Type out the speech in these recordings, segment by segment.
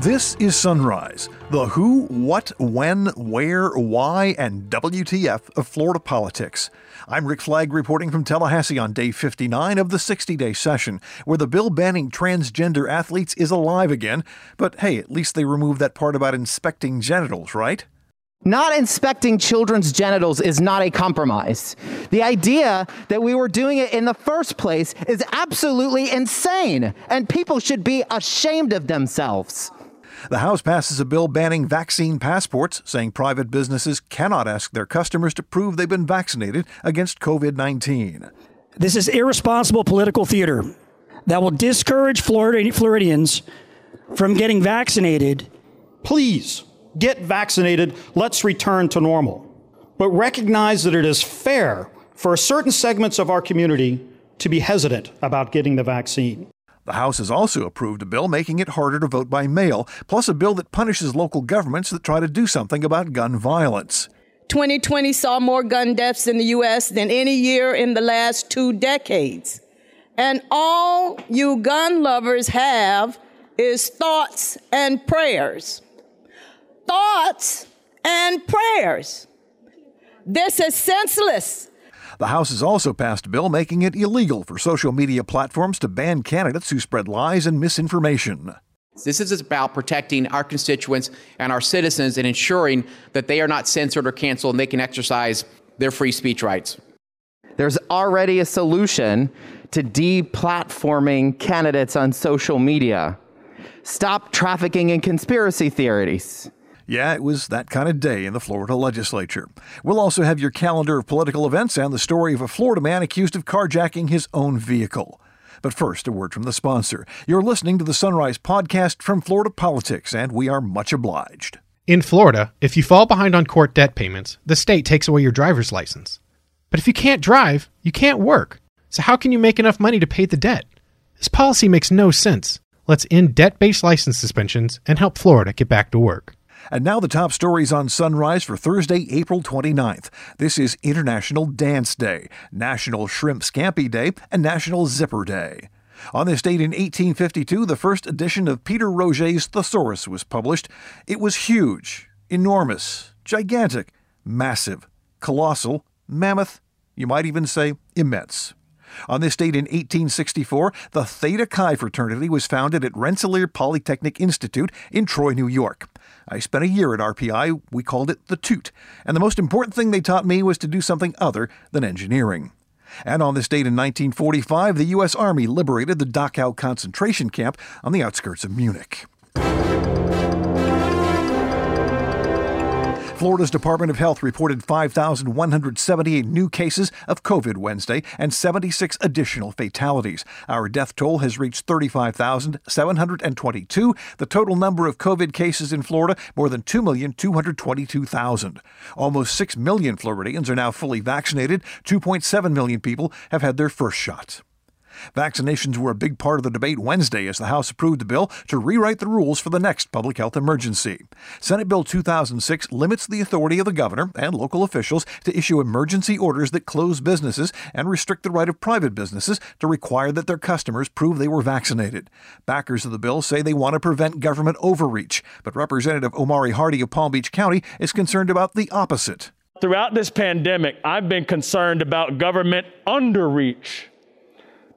This is Sunrise, the who, what, when, where, why, and WTF of Florida politics. I'm Rick Flagg reporting from Tallahassee on day 59 of the 60 day session, where the bill banning transgender athletes is alive again. But hey, at least they removed that part about inspecting genitals, right? Not inspecting children's genitals is not a compromise. The idea that we were doing it in the first place is absolutely insane, and people should be ashamed of themselves. The House passes a bill banning vaccine passports, saying private businesses cannot ask their customers to prove they've been vaccinated against COVID 19. This is irresponsible political theater that will discourage Floridians from getting vaccinated. Please get vaccinated. Let's return to normal. But recognize that it is fair for certain segments of our community to be hesitant about getting the vaccine. The House has also approved a bill making it harder to vote by mail, plus a bill that punishes local governments that try to do something about gun violence. 2020 saw more gun deaths in the U.S. than any year in the last two decades. And all you gun lovers have is thoughts and prayers. Thoughts and prayers. This is senseless. The House has also passed a bill making it illegal for social media platforms to ban candidates who spread lies and misinformation. This is about protecting our constituents and our citizens and ensuring that they are not censored or canceled and they can exercise their free speech rights. There's already a solution to deplatforming candidates on social media. Stop trafficking in conspiracy theories. Yeah, it was that kind of day in the Florida legislature. We'll also have your calendar of political events and the story of a Florida man accused of carjacking his own vehicle. But first, a word from the sponsor. You're listening to the Sunrise podcast from Florida Politics, and we are much obliged. In Florida, if you fall behind on court debt payments, the state takes away your driver's license. But if you can't drive, you can't work. So, how can you make enough money to pay the debt? This policy makes no sense. Let's end debt based license suspensions and help Florida get back to work. And now the top stories on Sunrise for Thursday, April 29th. This is International Dance Day, National Shrimp Scampi Day, and National Zipper Day. On this date in 1852, the first edition of Peter Roget's Thesaurus was published. It was huge, enormous, gigantic, massive, colossal, mammoth, you might even say immense. On this date in 1864, the Theta Chi fraternity was founded at Rensselaer Polytechnic Institute in Troy, New York. I spent a year at RPI. We called it the Tute. And the most important thing they taught me was to do something other than engineering. And on this date in 1945, the U.S. Army liberated the Dachau concentration camp on the outskirts of Munich. Florida's Department of Health reported 5,178 new cases of COVID Wednesday and 76 additional fatalities. Our death toll has reached 35,722. The total number of COVID cases in Florida, more than 2,222,000. Almost 6 million Floridians are now fully vaccinated. 2.7 million people have had their first shot. Vaccinations were a big part of the debate Wednesday as the House approved the bill to rewrite the rules for the next public health emergency. Senate Bill 2006 limits the authority of the governor and local officials to issue emergency orders that close businesses and restrict the right of private businesses to require that their customers prove they were vaccinated. Backers of the bill say they want to prevent government overreach, but Representative Omari Hardy of Palm Beach County is concerned about the opposite. Throughout this pandemic, I've been concerned about government underreach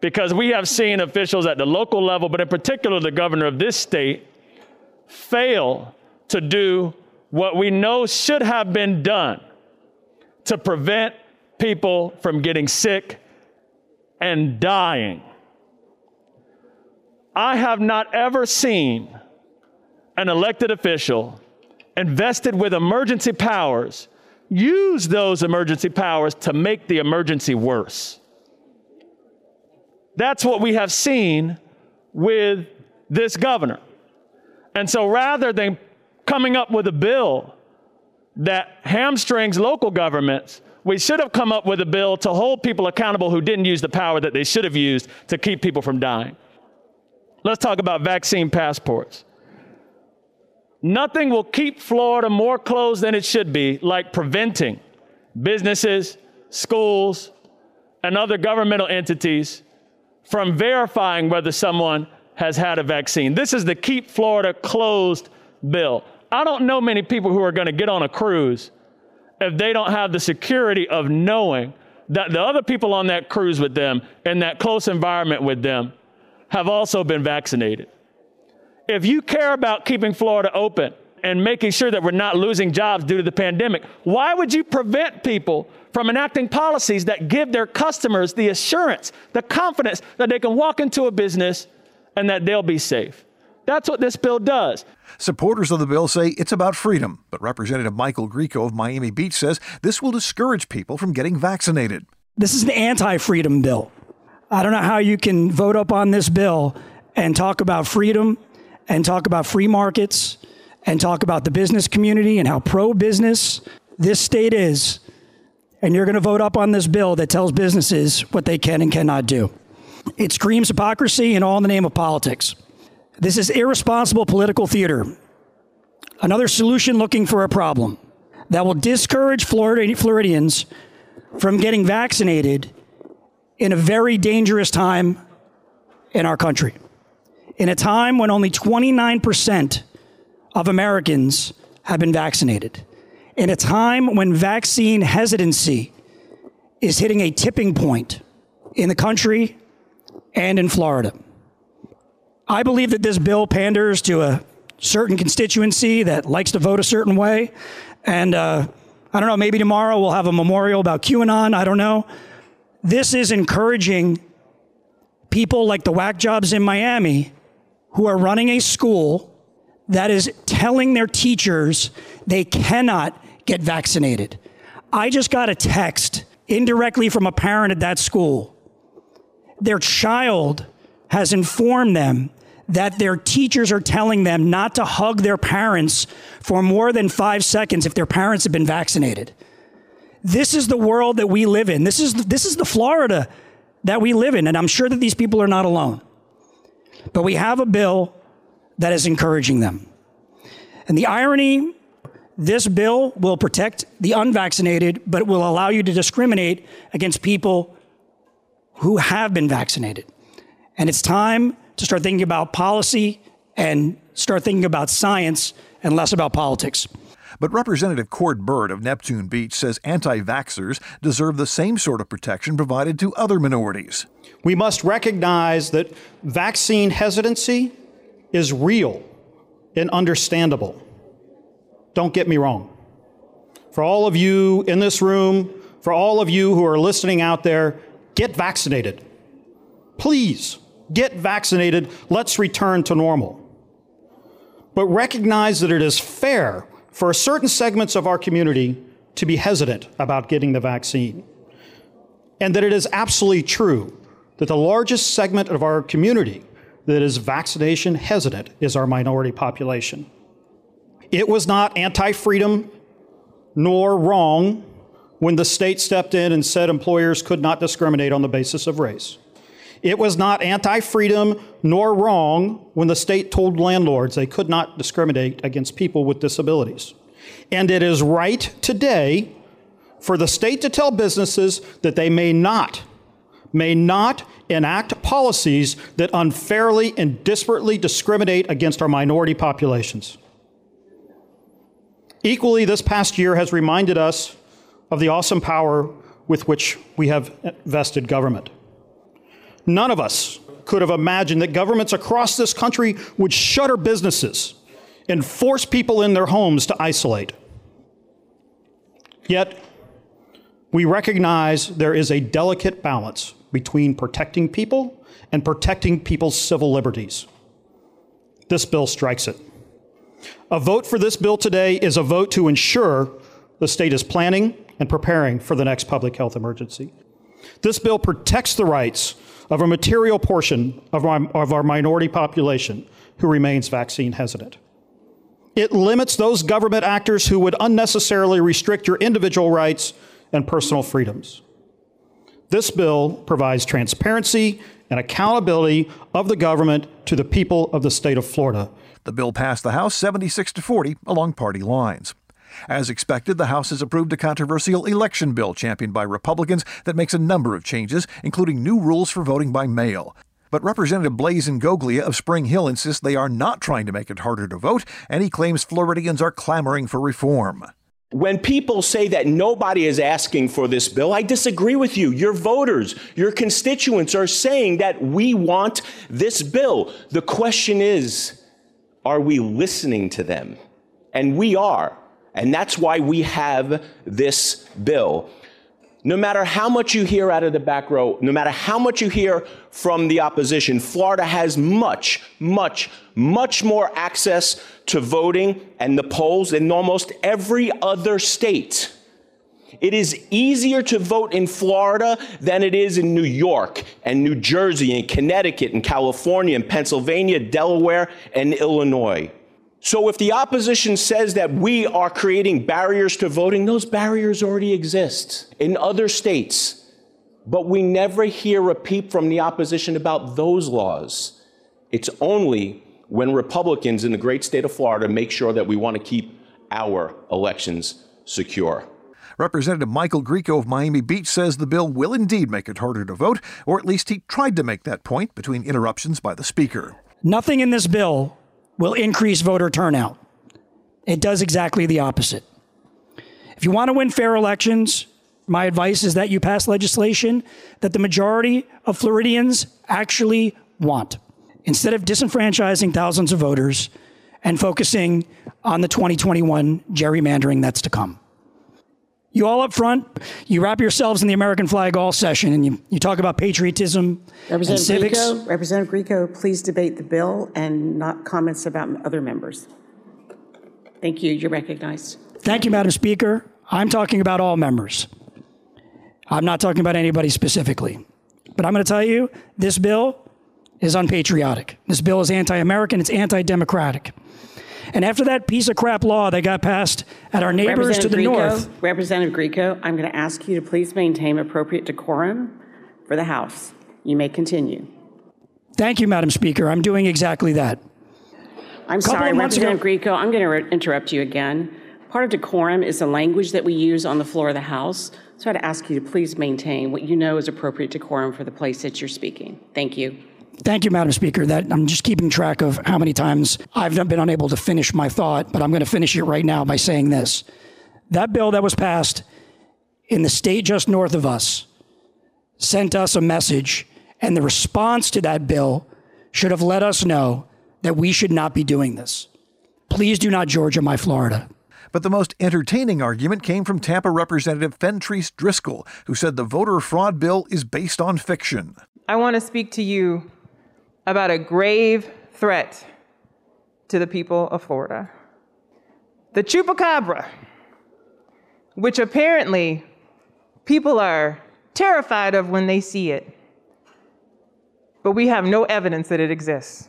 because we have seen officials at the local level, but in particular the governor of this state, fail to do what we know should have been done to prevent people from getting sick and dying. I have not ever seen an elected official invested with emergency powers use those emergency powers to make the emergency worse. That's what we have seen with this governor. And so rather than coming up with a bill that hamstrings local governments, we should have come up with a bill to hold people accountable who didn't use the power that they should have used to keep people from dying. Let's talk about vaccine passports. Nothing will keep Florida more closed than it should be, like preventing businesses, schools, and other governmental entities from verifying whether someone has had a vaccine. This is the Keep Florida Closed bill. I don't know many people who are going to get on a cruise if they don't have the security of knowing that the other people on that cruise with them in that close environment with them have also been vaccinated. If you care about keeping Florida open and making sure that we're not losing jobs due to the pandemic, why would you prevent people from enacting policies that give their customers the assurance, the confidence that they can walk into a business and that they'll be safe? That's what this bill does. Supporters of the bill say it's about freedom, but Representative Michael Grieco of Miami Beach says this will discourage people from getting vaccinated. This is an anti freedom bill. I don't know how you can vote up on this bill and talk about freedom and talk about free markets and talk about the business community and how pro business this state is. And you're going to vote up on this bill that tells businesses what they can and cannot do. It screams hypocrisy and all in the name of politics. This is irresponsible political theater. Another solution looking for a problem that will discourage Floridians from getting vaccinated in a very dangerous time in our country. In a time when only 29% of Americans have been vaccinated. In a time when vaccine hesitancy is hitting a tipping point in the country and in Florida. I believe that this bill panders to a certain constituency that likes to vote a certain way. And uh, I don't know, maybe tomorrow we'll have a memorial about QAnon. I don't know. This is encouraging people like the whack jobs in Miami who are running a school that is telling their teachers they cannot get vaccinated. I just got a text indirectly from a parent at that school. Their child has informed them that their teachers are telling them not to hug their parents for more than five seconds if their parents have been vaccinated. This is the world that we live in. This is, this is the Florida that we live in, and I'm sure that these people are not alone. But we have a bill that is encouraging them. And the irony this bill will protect the unvaccinated, but will allow you to discriminate against people who have been vaccinated. And it's time to start thinking about policy and start thinking about science and less about politics. But Representative Cord Byrd of Neptune Beach says anti vaxxers deserve the same sort of protection provided to other minorities. We must recognize that vaccine hesitancy is real and understandable. Don't get me wrong. For all of you in this room, for all of you who are listening out there, get vaccinated. Please get vaccinated, let's return to normal. But recognize that it is fair for certain segments of our community to be hesitant about getting the vaccine. And that it is absolutely true that the largest segment of our community that is vaccination hesitant is our minority population. It was not anti freedom nor wrong when the state stepped in and said employers could not discriminate on the basis of race. It was not anti freedom nor wrong when the state told landlords they could not discriminate against people with disabilities. And it is right today for the state to tell businesses that they may not, may not enact policies that unfairly and disparately discriminate against our minority populations. Equally, this past year has reminded us of the awesome power with which we have vested government. None of us could have imagined that governments across this country would shutter businesses and force people in their homes to isolate. Yet, we recognize there is a delicate balance between protecting people and protecting people's civil liberties. This bill strikes it. A vote for this bill today is a vote to ensure the state is planning and preparing for the next public health emergency. This bill protects the rights of a material portion of our, of our minority population who remains vaccine hesitant. It limits those government actors who would unnecessarily restrict your individual rights and personal freedoms. This bill provides transparency and accountability of the government to the people of the state of Florida. The bill passed the House 76 to 40 along party lines. As expected, the House has approved a controversial election bill championed by Republicans that makes a number of changes, including new rules for voting by mail. But Representative Blaise Ingoglia of Spring Hill insists they are not trying to make it harder to vote, and he claims Floridians are clamoring for reform. When people say that nobody is asking for this bill, I disagree with you. Your voters, your constituents are saying that we want this bill. The question is, are we listening to them? And we are. And that's why we have this bill. No matter how much you hear out of the back row, no matter how much you hear from the opposition, Florida has much, much, much more access to voting and the polls than almost every other state. It is easier to vote in Florida than it is in New York and New Jersey and Connecticut and California and Pennsylvania, Delaware, and Illinois. So if the opposition says that we are creating barriers to voting, those barriers already exist in other states. But we never hear a peep from the opposition about those laws. It's only when Republicans in the great state of Florida make sure that we want to keep our elections secure. Representative Michael Grieco of Miami Beach says the bill will indeed make it harder to vote, or at least he tried to make that point between interruptions by the Speaker. Nothing in this bill will increase voter turnout. It does exactly the opposite. If you want to win fair elections, my advice is that you pass legislation that the majority of Floridians actually want. Instead of disenfranchising thousands of voters and focusing on the 2021 gerrymandering that's to come. You all up front, you wrap yourselves in the American flag all session and you, you talk about patriotism and civics. Representative Grieco, please debate the bill and not comments about other members. Thank you. You're recognized. Thank you, Madam Speaker. I'm talking about all members. I'm not talking about anybody specifically. But I'm going to tell you this bill is unpatriotic. This bill is anti American, it's anti democratic. And after that piece of crap law that got passed at our neighbors to the Grieco, north. Representative Grieco, I'm going to ask you to please maintain appropriate decorum for the House. You may continue. Thank you, Madam Speaker. I'm doing exactly that. I'm sorry, months ago- Representative Grieco, I'm going to re- interrupt you again. Part of decorum is the language that we use on the floor of the House. So I'd ask you to please maintain what you know is appropriate decorum for the place that you're speaking. Thank you. Thank you, Madam Speaker. That I'm just keeping track of how many times I've been unable to finish my thought, but I'm going to finish it right now by saying this. That bill that was passed in the state just north of us sent us a message, and the response to that bill should have let us know that we should not be doing this. Please do not Georgia my Florida. But the most entertaining argument came from Tampa Representative Fentrice Driskell, who said the voter fraud bill is based on fiction. I want to speak to you about a grave threat to the people of Florida. The chupacabra, which apparently people are terrified of when they see it, but we have no evidence that it exists.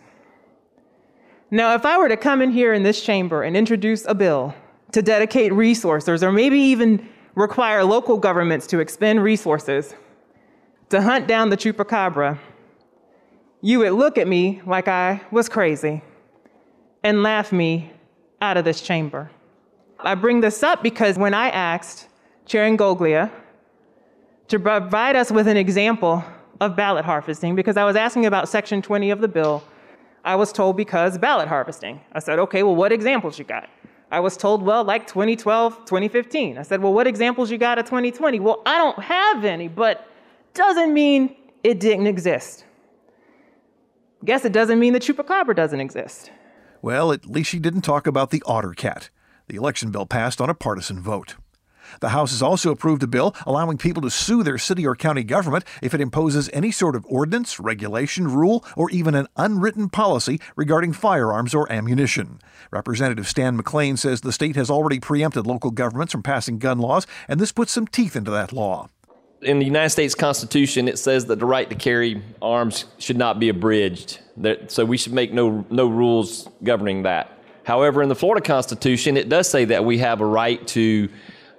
Now, if I were to come in here in this chamber and introduce a bill to dedicate resources, or maybe even require local governments to expend resources to hunt down the chupacabra, you would look at me like I was crazy and laugh me out of this chamber. I bring this up because when I asked Chair Ingoglia to provide us with an example of ballot harvesting, because I was asking about Section 20 of the bill, I was told because ballot harvesting. I said, okay, well, what examples you got? I was told, well, like 2012, 2015. I said, well, what examples you got of 2020? Well, I don't have any, but doesn't mean it didn't exist. Guess it doesn't mean the chupacabra doesn't exist. Well, at least she didn't talk about the otter cat. The election bill passed on a partisan vote. The House has also approved a bill allowing people to sue their city or county government if it imposes any sort of ordinance, regulation, rule, or even an unwritten policy regarding firearms or ammunition. Representative Stan McClain says the state has already preempted local governments from passing gun laws, and this puts some teeth into that law. In the United States Constitution, it says that the right to carry arms should not be abridged. That, so we should make no, no rules governing that. However, in the Florida Constitution, it does say that we have a right to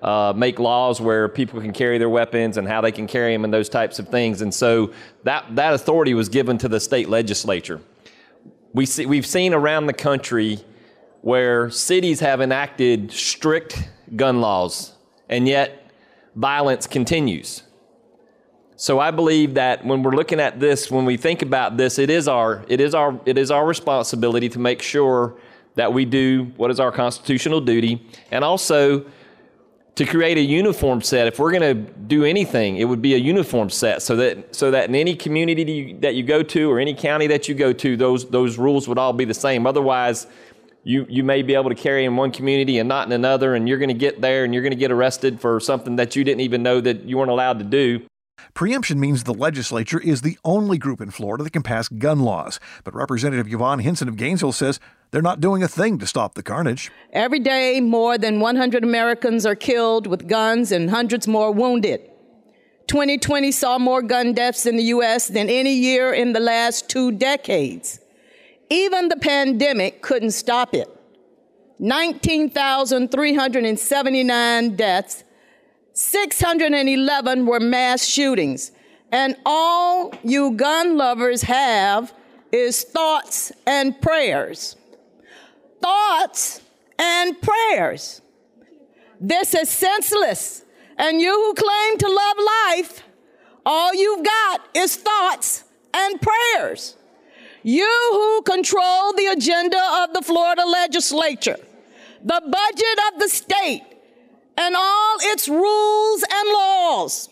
uh, make laws where people can carry their weapons and how they can carry them and those types of things. And so that, that authority was given to the state legislature. We see, we've seen around the country where cities have enacted strict gun laws, and yet violence continues. So I believe that when we're looking at this, when we think about this, it is our it is our it is our responsibility to make sure that we do what is our constitutional duty, and also to create a uniform set. If we're going to do anything, it would be a uniform set, so that so that in any community that you, go to or any county that you go to, those those rules would all be the same. Otherwise, you you may be able to carry in one community and not in another, and you're going to get there and you're going to get arrested for something that you didn't even know that you weren't allowed to do. Preemption means the legislature is the only group in Florida that can pass gun laws. But Representative Yvonne Hinson of Gainesville says they're not doing a thing to stop the carnage. Every day, more than 100 Americans are killed with guns and hundreds more wounded. 2020 saw more gun deaths in the U.S. than any year in the last two decades. Even the pandemic couldn't stop it. 19,379 deaths 611 were mass shootings. And all you gun lovers have is thoughts and prayers. Thoughts and prayers. This is senseless. And you who claim to love life, all you've got is thoughts and prayers. You who control the agenda of the Florida legislature, the budget of the state, and all its rules and laws.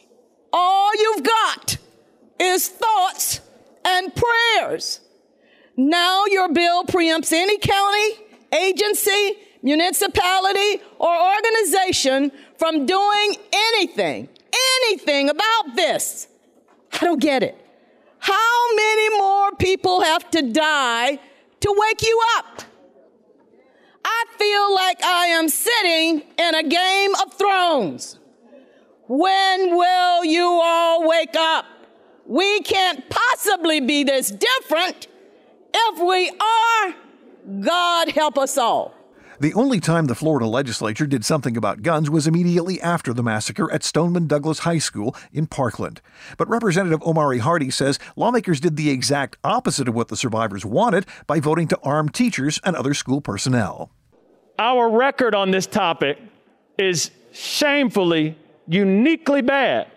All you've got is thoughts and prayers. Now your bill preempts any county, agency, municipality, or organization from doing anything, anything about this. I don't get it. How many more people have to die to wake you up? I feel like I am sitting in a game of thrones. When will you all wake up? We can't possibly be this different. If we are, God help us all. The only time the Florida legislature did something about guns was immediately after the massacre at Stoneman Douglas High School in Parkland. But Representative Omari Hardy says lawmakers did the exact opposite of what the survivors wanted by voting to arm teachers and other school personnel. Our record on this topic is shamefully, uniquely bad.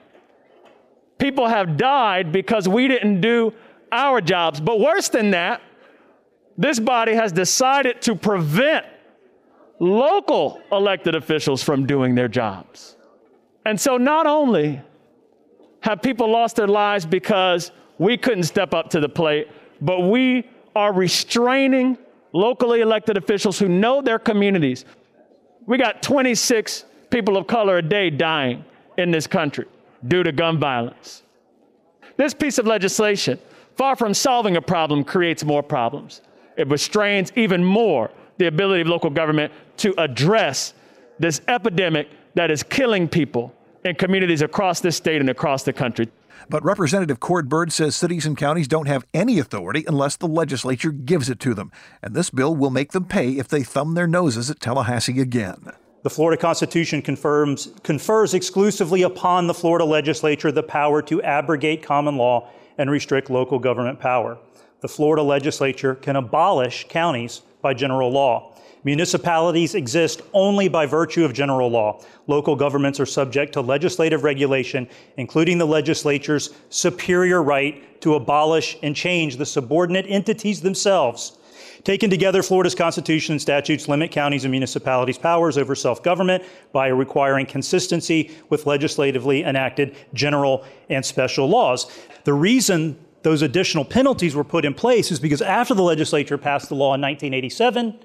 People have died because we didn't do our jobs. But worse than that, this body has decided to prevent local elected officials from doing their jobs. And so not only have people lost their lives because we couldn't step up to the plate, but we are restraining locally elected officials who know their communities. We got 26 people of color a day dying in this country due to gun violence. This piece of legislation, far from solving a problem, creates more problems. It restrains even more the ability of local government to address this epidemic that is killing people in communities across this state and across the country. But Representative Cord Byrd says cities and counties don't have any authority unless the legislature gives it to them. And this bill will make them pay if they thumb their noses at Tallahassee again. The Florida Constitution confirms, confers exclusively upon the Florida legislature the power to abrogate common law and restrict local government power. The Florida legislature can abolish counties by general law. Municipalities exist only by virtue of general law. Local governments are subject to legislative regulation, including the legislature's superior right to abolish and change the subordinate entities themselves. Taken together, Florida's Constitution and statutes limit counties and municipalities' powers over self government by requiring consistency with legislatively enacted general and special laws. The reason those additional penalties were put in place is because after the legislature passed the law in 1987,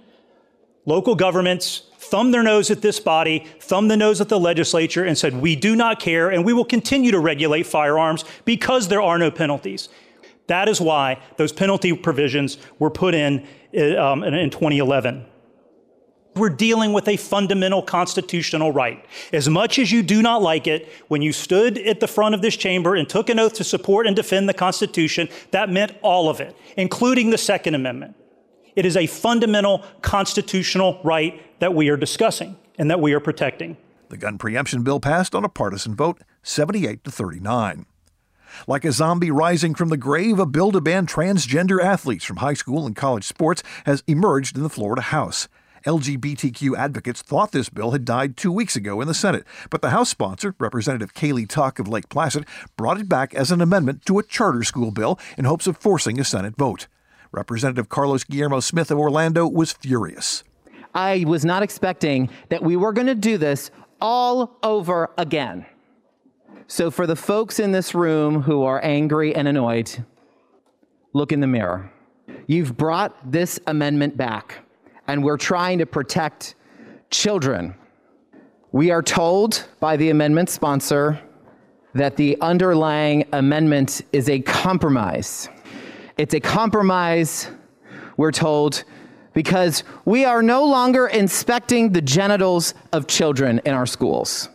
Local governments thumbed their nose at this body, thumbed the nose at the legislature, and said, We do not care, and we will continue to regulate firearms because there are no penalties. That is why those penalty provisions were put in um, in 2011. We're dealing with a fundamental constitutional right. As much as you do not like it, when you stood at the front of this chamber and took an oath to support and defend the Constitution, that meant all of it, including the Second Amendment. It is a fundamental constitutional right that we are discussing and that we are protecting. The gun preemption bill passed on a partisan vote, 78 to 39. Like a zombie rising from the grave, a bill to ban transgender athletes from high school and college sports has emerged in the Florida House. LGBTQ advocates thought this bill had died two weeks ago in the Senate, but the House sponsor, Representative Kaylee Tuck of Lake Placid, brought it back as an amendment to a charter school bill in hopes of forcing a Senate vote. Representative Carlos Guillermo Smith of Orlando was furious. I was not expecting that we were going to do this all over again. So, for the folks in this room who are angry and annoyed, look in the mirror. You've brought this amendment back, and we're trying to protect children. We are told by the amendment sponsor that the underlying amendment is a compromise. It's a compromise, we're told, because we are no longer inspecting the genitals of children in our schools.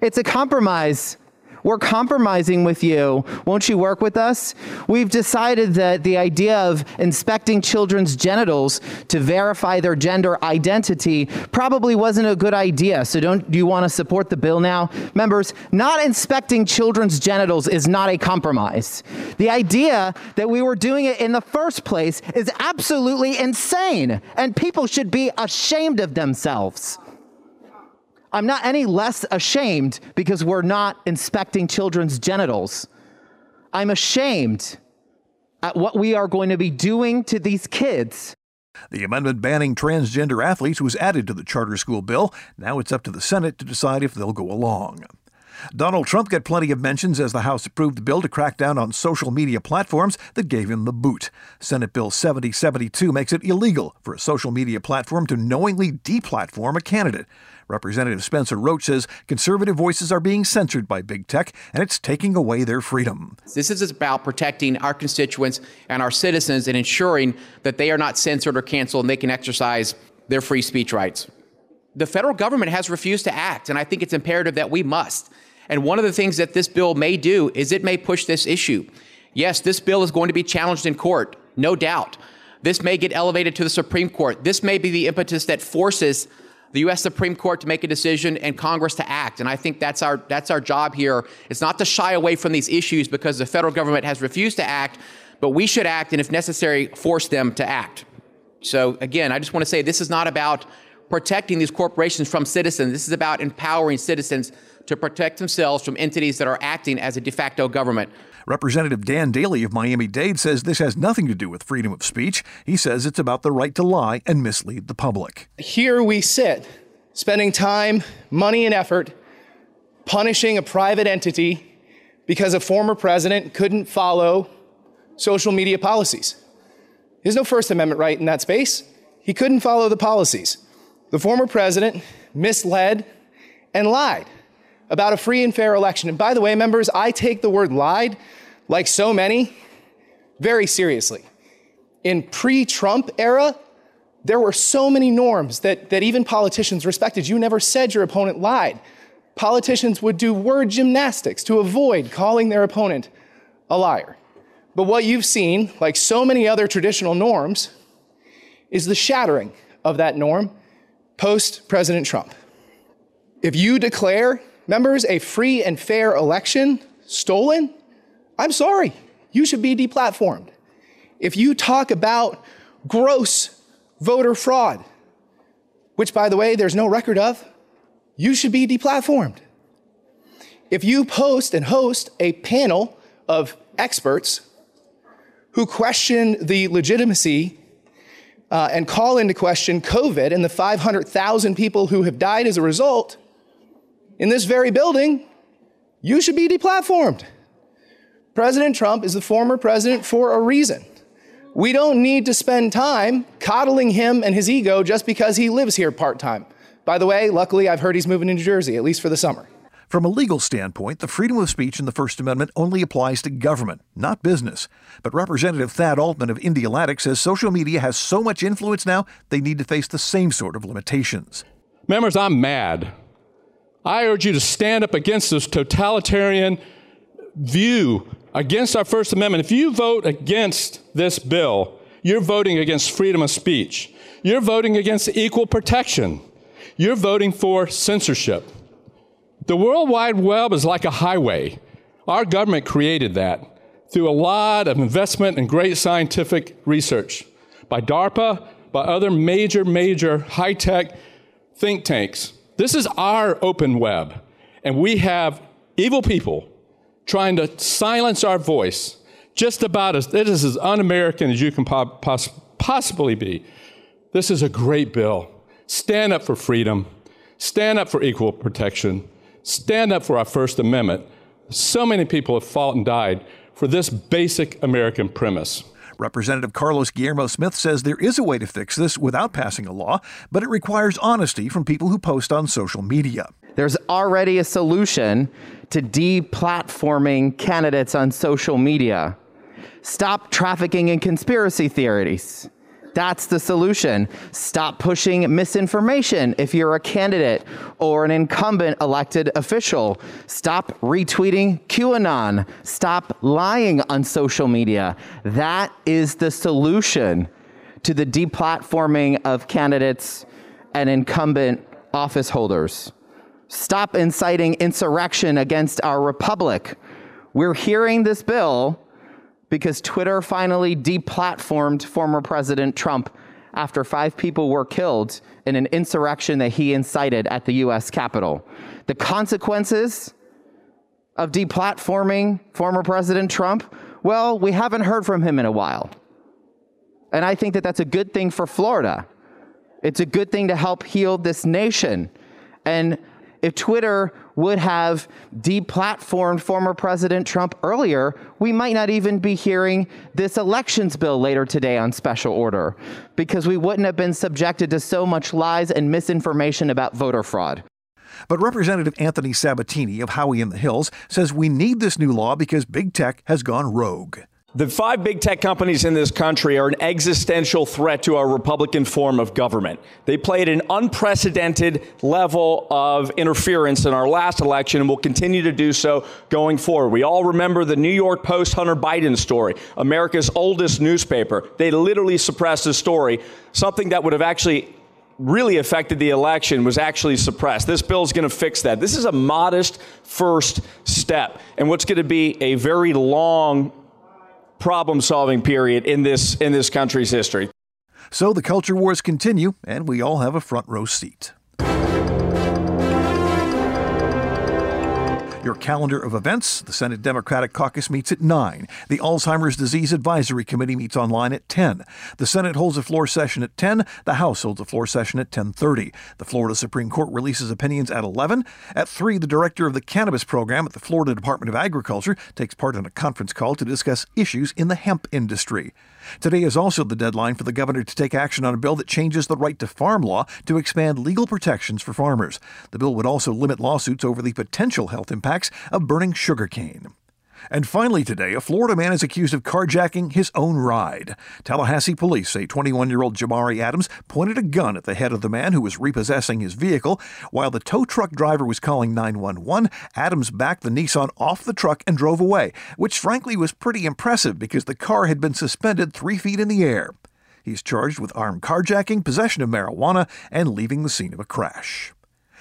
It's a compromise we're compromising with you. Won't you work with us? We've decided that the idea of inspecting children's genitals to verify their gender identity probably wasn't a good idea. So don't do you want to support the bill now? Members, not inspecting children's genitals is not a compromise. The idea that we were doing it in the first place is absolutely insane, and people should be ashamed of themselves. I'm not any less ashamed because we're not inspecting children's genitals. I'm ashamed at what we are going to be doing to these kids. The amendment banning transgender athletes was added to the charter school bill. Now it's up to the Senate to decide if they'll go along. Donald Trump got plenty of mentions as the House approved the bill to crack down on social media platforms that gave him the boot. Senate Bill 7072 makes it illegal for a social media platform to knowingly deplatform a candidate. Representative Spencer Roach says conservative voices are being censored by big tech and it's taking away their freedom. This is about protecting our constituents and our citizens and ensuring that they are not censored or canceled and they can exercise their free speech rights. The federal government has refused to act, and I think it's imperative that we must. And one of the things that this bill may do is it may push this issue. Yes, this bill is going to be challenged in court, no doubt. This may get elevated to the Supreme Court. This may be the impetus that forces the U.S. Supreme Court to make a decision and Congress to act. And I think that's our that's our job here. It's not to shy away from these issues because the federal government has refused to act, but we should act and, if necessary, force them to act. So again, I just want to say this is not about protecting these corporations from citizens. This is about empowering citizens to protect themselves from entities that are acting as a de facto government. Representative Dan Daley of Miami Dade says this has nothing to do with freedom of speech. He says it's about the right to lie and mislead the public. Here we sit, spending time, money, and effort punishing a private entity because a former president couldn't follow social media policies. There's no First Amendment right in that space. He couldn't follow the policies. The former president misled and lied about a free and fair election. And by the way, members, I take the word lied, like so many, very seriously. In pre Trump era, there were so many norms that, that even politicians respected. You never said your opponent lied. Politicians would do word gymnastics to avoid calling their opponent a liar. But what you've seen, like so many other traditional norms, is the shattering of that norm post President Trump. If you declare, members, a free and fair election stolen, I'm sorry, you should be deplatformed. If you talk about gross voter fraud, which, by the way, there's no record of, you should be deplatformed. If you post and host a panel of experts who question the legitimacy uh, and call into question COVID and the 500,000 people who have died as a result in this very building, you should be deplatformed. President Trump is the former president for a reason. We don't need to spend time coddling him and his ego just because he lives here part time. By the way, luckily, I've heard he's moving to New Jersey, at least for the summer. From a legal standpoint, the freedom of speech in the First Amendment only applies to government, not business. But Representative Thad Altman of Indialantic says social media has so much influence now, they need to face the same sort of limitations. Members, I'm mad. I urge you to stand up against this totalitarian view against our First Amendment. If you vote against this bill, you're voting against freedom of speech. You're voting against equal protection. You're voting for censorship. The World Wide Web is like a highway. Our government created that through a lot of investment and great scientific research by DARPA, by other major, major high tech think tanks. This is our open web. And we have evil people trying to silence our voice just about as is as un-American as you can po- poss- possibly be. This is a great bill. Stand up for freedom. Stand up for equal protection. Stand up for our First Amendment. So many people have fought and died for this basic American premise. Representative Carlos Guillermo Smith says there is a way to fix this without passing a law, but it requires honesty from people who post on social media. There's already a solution to deplatforming candidates on social media. Stop trafficking in conspiracy theories. That's the solution. Stop pushing misinformation if you're a candidate or an incumbent elected official. Stop retweeting QAnon. Stop lying on social media. That is the solution to the deplatforming of candidates and incumbent office holders. Stop inciting insurrection against our republic. We're hearing this bill because Twitter finally deplatformed former President Trump after five people were killed in an insurrection that he incited at the US Capitol. The consequences of deplatforming former President Trump, well, we haven't heard from him in a while. And I think that that's a good thing for Florida. It's a good thing to help heal this nation. And if Twitter would have deplatformed former President Trump earlier, we might not even be hearing this elections bill later today on special order because we wouldn't have been subjected to so much lies and misinformation about voter fraud. But Representative Anthony Sabatini of Howey in the Hills says we need this new law because big tech has gone rogue. The five big tech companies in this country are an existential threat to our Republican form of government. They played an unprecedented level of interference in our last election and will continue to do so going forward. We all remember the New York Post Hunter Biden story, America's oldest newspaper. They literally suppressed the story, something that would have actually really affected the election was actually suppressed. This bill is going to fix that. This is a modest first step and what's going to be a very long problem solving period in this in this country's history. So the culture wars continue, and we all have a front row seat. Calendar of events the Senate Democratic Caucus meets at 9. The Alzheimer's Disease Advisory Committee meets online at 10. The Senate holds a floor session at 10. The House holds a floor session at 10:30. The Florida Supreme Court releases opinions at 11. At 3, the director of the cannabis program at the Florida Department of Agriculture takes part in a conference call to discuss issues in the hemp industry. Today is also the deadline for the governor to take action on a bill that changes the right to farm law to expand legal protections for farmers. The bill would also limit lawsuits over the potential health impacts of burning sugarcane. And finally, today, a Florida man is accused of carjacking his own ride. Tallahassee police say 21 year old Jamari Adams pointed a gun at the head of the man who was repossessing his vehicle. While the tow truck driver was calling 911, Adams backed the Nissan off the truck and drove away, which frankly was pretty impressive because the car had been suspended three feet in the air. He's charged with armed carjacking, possession of marijuana, and leaving the scene of a crash.